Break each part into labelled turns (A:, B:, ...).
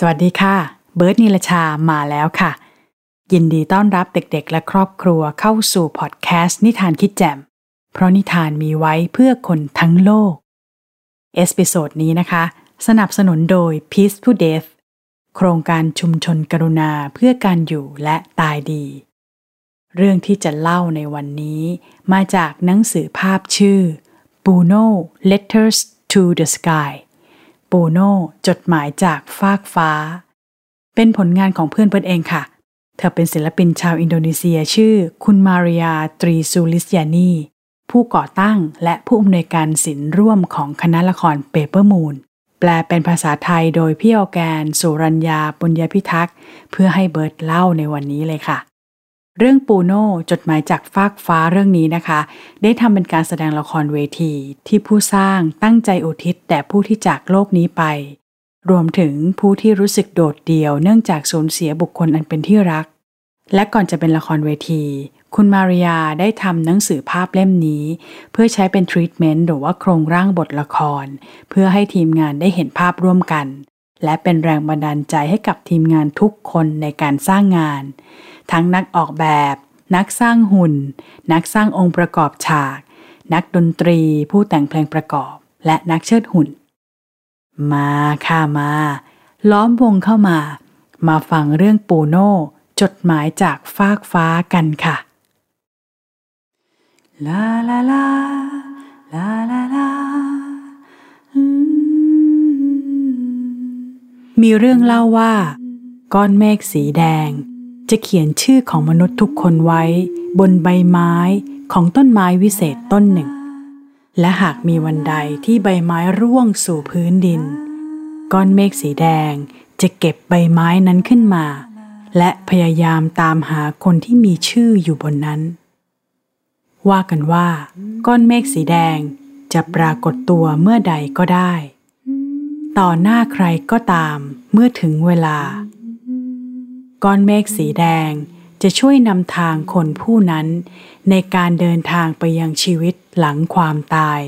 A: สวัสดีค่ะ เบิร์ดนิลชามาแล้วค่ะ ยินดีต้อนรับเด็กๆ และครอบครัวเข้าสู่พอดแคสต์นิทานคิดแจ่ม เพราะนิทานมีไว้เพื่อคนทั้งโลก episode นี้นะคะ สนับสนุนโดย Peaceful Death โครงการชุมชนกรุณาเพื่อการอยู่และตายดี เรื่องที่จะเล่าในวันนี้ มาจากหนังสือภาพชื่อ Puno Letters to the Sky ปูโน่จดหมายจากฟากฟ้า เป็นผลงานของเพื่อนเบิร์ดเองค่ะ เธอเป็นศิลปินชาวอินโดนีเซียชื่อคุณมาริยาตรีซูลิสยานีผู้ก่อตั้งและผู้อำนวยการศิลป์ร่วมของคณะละคร Papermoon แปลเป็นภาษาไทยโดยพี่ออแกนสุรัญญาปุญญพิทักษ์ เพื่อให้เบิร์ดเล่าในวันนี้เลยค่ะ เรื่องปูโน่จดหมายจากฟากฟ้าเรื่องนี้นะคะ ได้ทำเป็นการแสดงละครเวที ที่ผู้สร้างตั้งใจอุทิศแต่ผู้ที่จากโลกนี้ไป รวมถึงผู้ที่รู้สึกโดดเดี่ยวเนื่องจากสูญเสียบุคคลอันเป็นที่รัก และก่อนจะเป็นละครเวที คุณมาริยาได้ทำหนังสือภาพเล่มนี้ เพื่อใช้เป็นทรีทเมนต์หรือว่าโครงร่างบทละคร เพื่อให้ทีมงานได้เห็นภาพร่วมกัน และเป็นแรงบันดาลใจให้กับทีมงานทุกคนในการสร้างงาน ทั้งนักออกแบบ นักสร้างหุ่น นักสร้างองค์ประกอบฉาก นักดนตรี ผู้แต่งเพลงประกอบ และนักเชิดหุ่น มาค่ะมา ล้อมวงเข้ามา มาฟังเรื่องปูโน่จดหมายจากฟากฟ้ากันค่ะลาลาลาลาลาลามีเรื่องเล่าว่า ก้อนเมฆสีแดง จะเขียนชื่อของมนุษย์ทุกคนไว้ บนใบไม้ของต้นไม้วิเศษต้นหนึ่ง และหากมีวันใดที่ใบไม้ร่วงสู่พื้นดิน ก้อนเมฆสีแดงจะเก็บใบไม้นั้นขึ้นมา และพยายามตามหาคนที่มีชื่ออยู่บนนั้น ว่ากันว่า ก้อนเมฆสีแดงจะปรากฏตัวเมื่อใดก็ได้ ต่อหน้าใครก็ตามเมื่อถึงเวลา ก้อนเมฆสีแดงจะช่วยนำทางคนผู้นั้น ในการเดินทางไปยังชีวิตหลังความตาย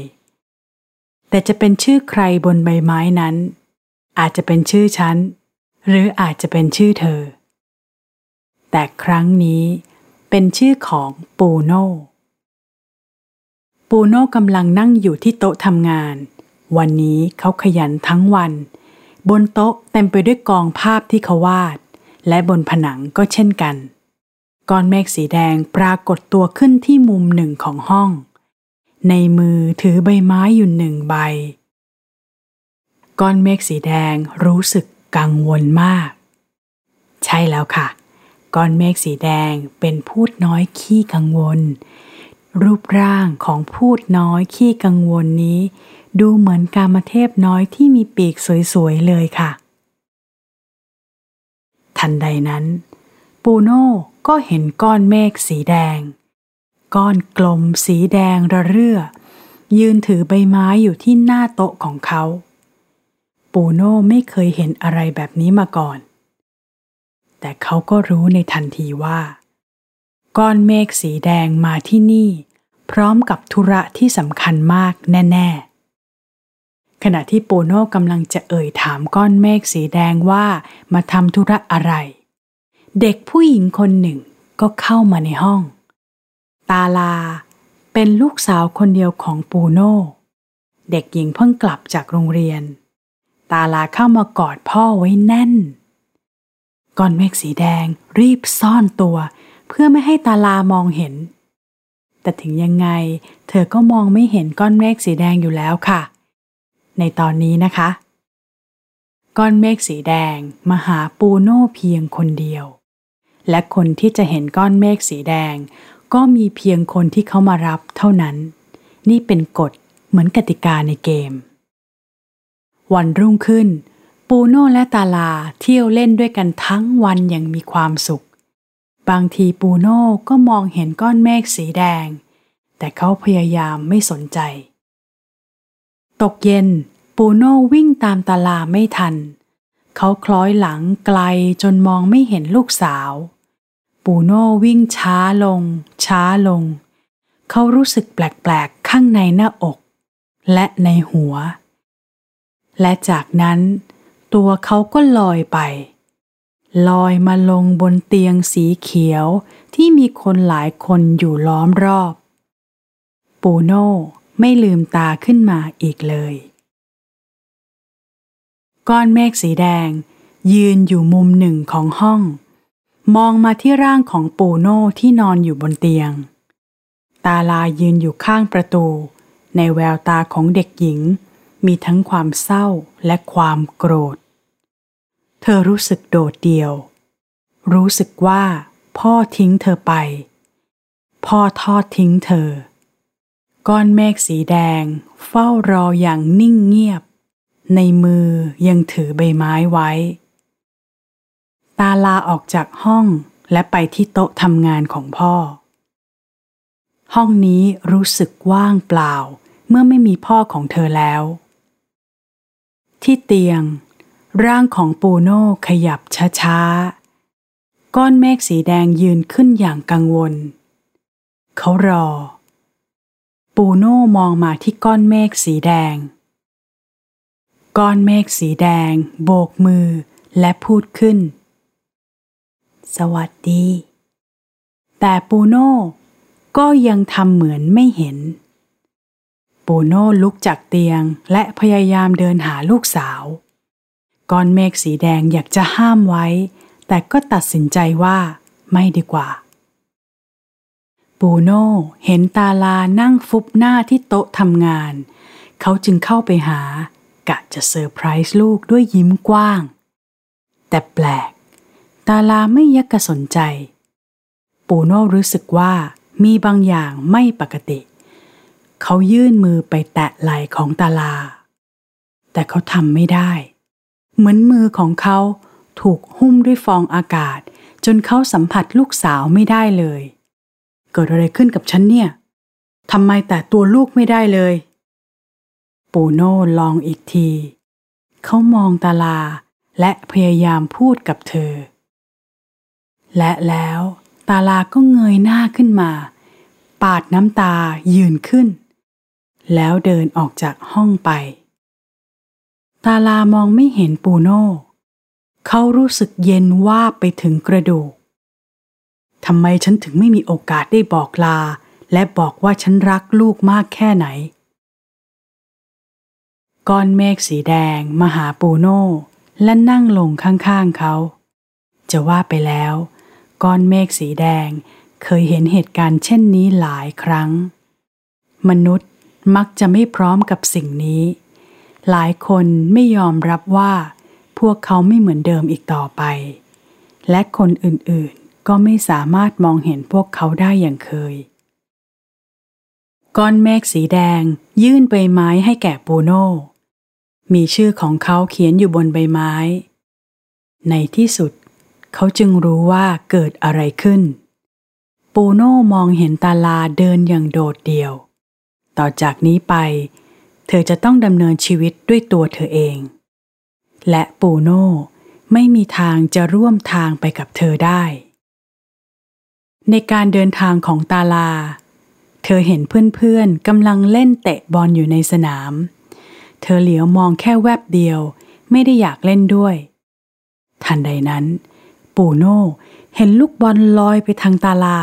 A: แต่จะเป็นชื่อใครบนใบไม้นั้น อาจจะเป็นชื่อฉัน หรืออาจจะเป็นชื่อเธอ แต่ครั้งนี้เป็นชื่อของปูโน่ปูโน่กำลังนั่งอยู่ที่โต๊ะทำงาน วันนี้เขาขยันทั้งวัน บนโต๊ะเต็มไปด้วยกองภาพที่เขาวาด และบนผนังก็เช่นกัน ก้อนเมฆสีแดงปรากฏตัวขึ้นที่มุมหนึ่งของห้อง ในมือถือใบไม้อยู่หนึ่งใบ ก้อนเมฆสีแดงรู้สึกกังวลมาก ใช่แล้วค่ะ ก้อนเมฆสีแดงเป็นพูดน้อยขี้กังวล รูปร่างของพูดน้อยขี้กังวลนี้ ดูเหมือนกามเทพน้อยที่มีปีกสวยๆเลยค่ะ ทันใดนั้น ปูโน่ก็เห็นก้อนเมฆสีแดง ก้อนกลมสีแดงระเรื่อ ยืนถือใบไม้อยู่ที่หน้าโต๊ะของเขา ปูโน่ไม่เคยเห็นอะไรแบบนี้มาก่อน แต่เขาก็รู้ในทันทีว่า ก้อนเมฆสีแดงมาที่นี่ พร้อมกับธุระที่สำคัญมากแน่ ๆ ขณะที่ปูโน่กำลังจะเอ่ยถามก้อนเมฆสีแดงว่ามาทำธุระอะไร เด็กผู้หญิงคนหนึ่งก็เข้ามาในห้อง ตาลาเป็นลูกสาวคนเดียวของปูโน่เด็กหญิงเพิ่งกลับจากโรงเรียน ตาลาเข้ามากอดพ่อไว้แน่น ก้อนเมฆสีแดงรีบซ่อนตัว เพื่อไม่ให้ตาลามองเห็น แต่ถึงยังไง เธอก็มองไม่เห็นก้อนเมฆสีแดงอยู่แล้วค่ะ ในตอนนี้นะคะ ก้อนเมฆสีแดงมาหาปูโน่เพียงคนเดียว และคนที่จะเห็นก้อนเมฆสีแดง ก็มีเพียงคนที่เขามารับเท่านั้น นี่เป็นกฎเหมือนกติกาในเกม วันรุ่งขึ้น ปูโน่และตาลาเที่ยวเล่นด้วยกันทั้งวันอย่างมีความสุข บางทีปูโน่ก็มองเห็นก้อนเมฆสีแดง แต่เขาพยายามไม่สนใจ ตกเย็น ปูโน่วิ่งตามตาลาไม่ทัน เขาคล้อยหลังไกลจนมองไม่เห็นลูกสาว ปูโน่วิ่งช้าลง ช้าลง เขารู้สึกแปลกๆข้างในหน้าอก และในหัว และจากนั้น ตัวเขาก็ลอยไป ลอยมาลงบนเตียงสีเขียวที่มีคนหลายคนอยู่ล้อมรอบ ปูโน่ไม่ลืมตาขึ้นมาอีกเลย ก้อนเมฆสีแดง ยืนอยู่มุมหนึ่งของห้อง มองมาที่ร่างของปูโน่ที่นอนอยู่บนเตียง ตาลายืนอยู่ข้างประตู ในแววตาของเด็กหญิง มีทั้งความเศร้าและความโกรธ เธอรู้สึกโดดเดี่ยว รู้สึกว่าพ่อทิ้งเธอไป พ่อทอดทิ้งเธอ ก้อนเมฆสีแดง เฝ้ารออย่างนิ่งเงียบ ในมือยังถือใบไม้ไว้ ตาลาออกจากห้องและไปที่โต๊ะทำงานของพ่อ ห้องนี้รู้สึกว่างเปล่าเมื่อไม่มีพ่อของเธอแล้ว ที่เตียง ร่างของปูโน่ขยับช้าๆ ก้อนเมฆสีแดงยืนขึ้นอย่างกังวล เขารอ ปูโน่มองมาที่ก้อนเมฆสีแดง ก้อนเมฆสีแดง โบกมือและพูดขึ้น สวัสดี แต่ปูโน่ก็ยังทำเหมือนไม่เห็น ปูโน่ลุกจากเตียงและพยายามเดินหาลูกสาว ก้อนเมฆสีแดงอยากจะห้ามไว้ แต่ก็ตัดสินใจว่าไม่ดีกว่า ปูโน่เห็นตาลานั่งฟุบหน้าที่โต๊ะทำงาน เขาจึงเข้าไปหา กะจะเซอร์ไพรส์ลูกด้วยยิ้มกว้าง แต่แปลก ตาลาไม่ยักกระสนใจ ปูโน่รู้สึกว่ามีบางอย่างไม่ปกติ เขายื่นมือไปแตะไหล่ของตาลา แต่เขาทำไม่ได้ เหมือนมือของเขาถูกหุ้มด้วยฟองอากาศ จนเขาสัมผัสลูกสาวไม่ได้เลย เกิดอะไรขึ้นกับฉันเนี่ยทำไมแต่ตัวลูกไม่ได้เลย ปูโน่ลองอีกที เขามองตาลาและพยายามพูดกับเธอ และแล้วตาลาก็เงยหน้าขึ้นมา ปาดน้ำตายืนขึ้น แล้วเดินออกจากห้องไป ตาลามองไม่เห็นปูโน่เขารู้สึกเย็นว่าไปถึงกระดูกทำไมฉันถึงไม่มีโอกาสได้บอกลา และบอกว่าฉันรักลูกมากแค่ไหน ก้อนเมฆสีแดงมาหาปูโน่และนั่งลงข้างๆเขา จะว่าไปแล้ว ก้อนเมฆสีแดงเคยเห็นเหตุการณ์เช่นนี้หลายครั้ง มนุษย์มักจะไม่พร้อมกับสิ่งนี้ หลายคนไม่ยอมรับว่า พวกเขาไม่เหมือนเดิมอีกต่อไป และคนอื่นๆก็ไม่สามารถมองเห็นพวกเขาได้อย่างเคย ก้อนเมฆสีแดงยื่นใบไม้ให้แก่ปูโน่ มีชื่อของเขาเขียนอยู่บนใบไม้ ในที่สุด เขาจึงรู้ว่าเกิดอะไรขึ้น ปูโน่มองเห็นตาลาเดินอย่างโดดเดี่ยว ต่อจากนี้ไป เธอจะต้องดำเนินชีวิตด้วยตัวเธอเอง และปูโน่ไม่มีทางจะร่วมทางไปกับเธอได้ ในการเดินทางของตาลา เธอเห็นเพื่อนๆกำลังเล่นเตะบอลอยู่ในสนามเเธอเหลียวมองแค่แวบเดียว ไม่ได้อยากเล่นด้วย ทันใดนั้น ปูโน่เห็นลูกบอลลอยไปทางตาลา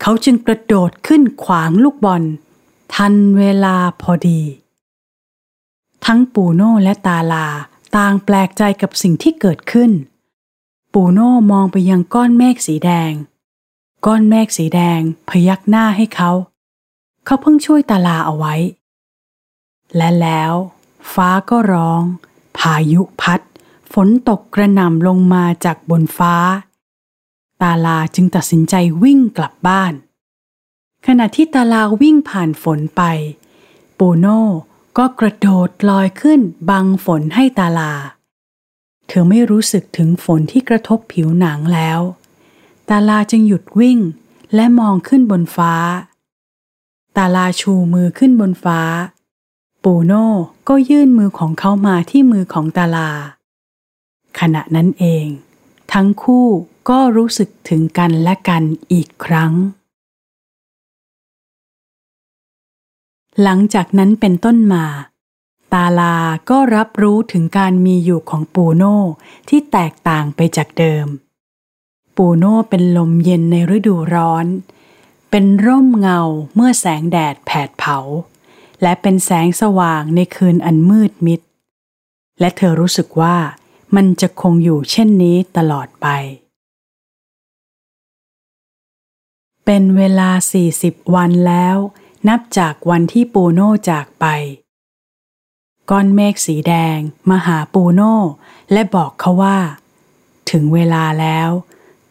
A: เขาจึงกระโดดขึ้นขวางลูกบอล ทันเวลาพอดี ทั้งปูโน่และตาลาต่างแปลกใจกับสิ่งที่เกิดขึ้น ปูโน่มองไปยังก้อนเมฆสีแดง ก้อนเมฆสีแดงพยักหน้าให้เขา เขาเพิ่งช่วยตาลาเอาไว้ และแล้ว ฟ้าก็ร้อง พายุพัด ฝนตกกระหน่ำลงมาจากบนฟ้า ตาลาจึงตัดสินใจวิ่งกลับบ้าน ขณะที่ตาลาวิ่งผ่านฝนไป ปูโน่ก็กระโดดลอยขึ้นบังฝนให้ตาลา เธอไม่รู้สึกถึงฝนที่กระทบผิวหนังแล้ว ตาลาจึงหยุดวิ่งและมองขึ้นบนฟ้า ตาลาชูมือขึ้นบนฟ้า ปูโน่ก็ยื่นมือของเขามาที่มือของตาลา ขณะนั้นเอง ทั้งคู่ก็รู้สึกถึงกันและกันอีกครั้ง หลังจากนั้นเป็นต้นมา ตาลาก็รับรู้ถึงการมีอยู่ของปูโน่ที่แตกต่างไปจากเดิม ปูโน่เป็นลมเย็นในฤดูร้อน เป็นร่มเงาเมื่อแสงแดดแผดเผา และเป็นแสงสว่างในคืนอันมืดมิด และเธอรู้สึกว่ามันจะคงอยู่เช่นนี้ตลอดไป เป็นเวลา 40 วันแล้ว นับจากวันที่ปูโน่จากไป ก้อนเมฆสีแดงมาหาปูโน่และบอกเขาว่า ถึงเวลาแล้ว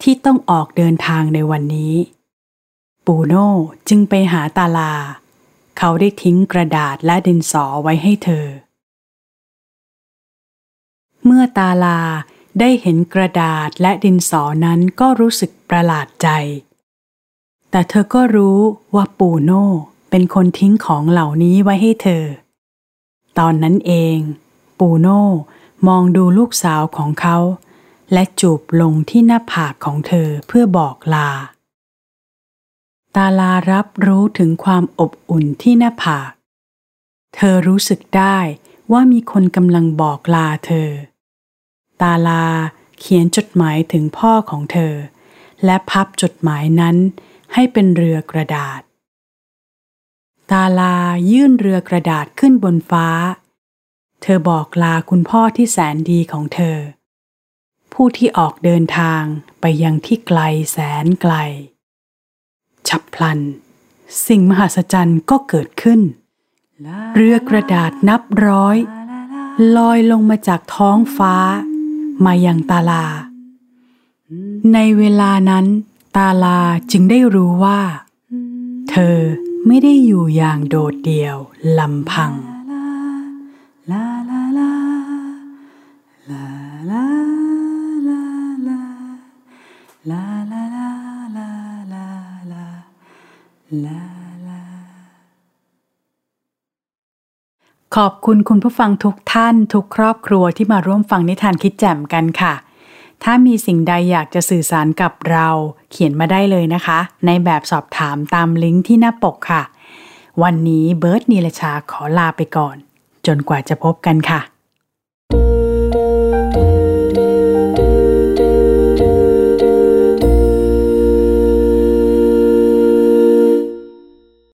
A: ที่ต้องออกเดินทางในวันนี้ ปูโน่จึงไปหาตาลา เขาได้ทิ้งกระดาษและดินสอไว้ให้เธอ เมื่อตาลาได้เห็นกระดาษและดินสอนั้นก็รู้สึกประหลาดใจ แต่เธอก็รู้ว่าปูโน่เป็นคนทิ้งของเหล่านี้ไว้ให้เธอ ตอนนั้นเอง ปูโน่มองดูลูกสาวของเขา และจูบลงที่หน้าผากของเธอเพื่อบอกลา ตาลารับรู้ถึงความอบอุ่นที่หน้าผาก เธอรู้สึกได้ว่ามีคนกำลังบอกลาเธอ ตาลาเขียนจดหมายถึงพ่อของเธอ และพับจดหมายนั้นให้เป็นเรือกระดาษ ตาลายื่นเรือกระดาษขึ้นบนฟ้า เธอบอกลาคุณพ่อที่แสนดีของเธอ ผู้ที่ออกเดินทางไปยังที่ไกลแสนไกล ฉับพลัน สิ่งมหัศจรรย์ก็เกิดขึ้น เรือกระดาษนับร้อย ลอยลงมาจากท้องฟ้า มายังตาลา ในเวลานั้น ตาลาจึงได้รู้ว่า เธอไม่ได้อยู่อย่างโดดเดี่ยวลำพังลาลา ลาลาขอบคุณคุณผู้ฟังทุกท่านทุกครอบครัวที่มาร่วมฟังนิทานคิดแจ่มกันค่ะ ถ้ามีสิ่งใดอยากจะสื่อสารกับเราเขียนมาได้เลยนะคะ ในแบบสอบถามตามลิงก์ที่หน้าปกค่ะ วันนี้เบิร์ตนีลชาขอลาไปก่อน จนกว่าจะพบกันค่ะ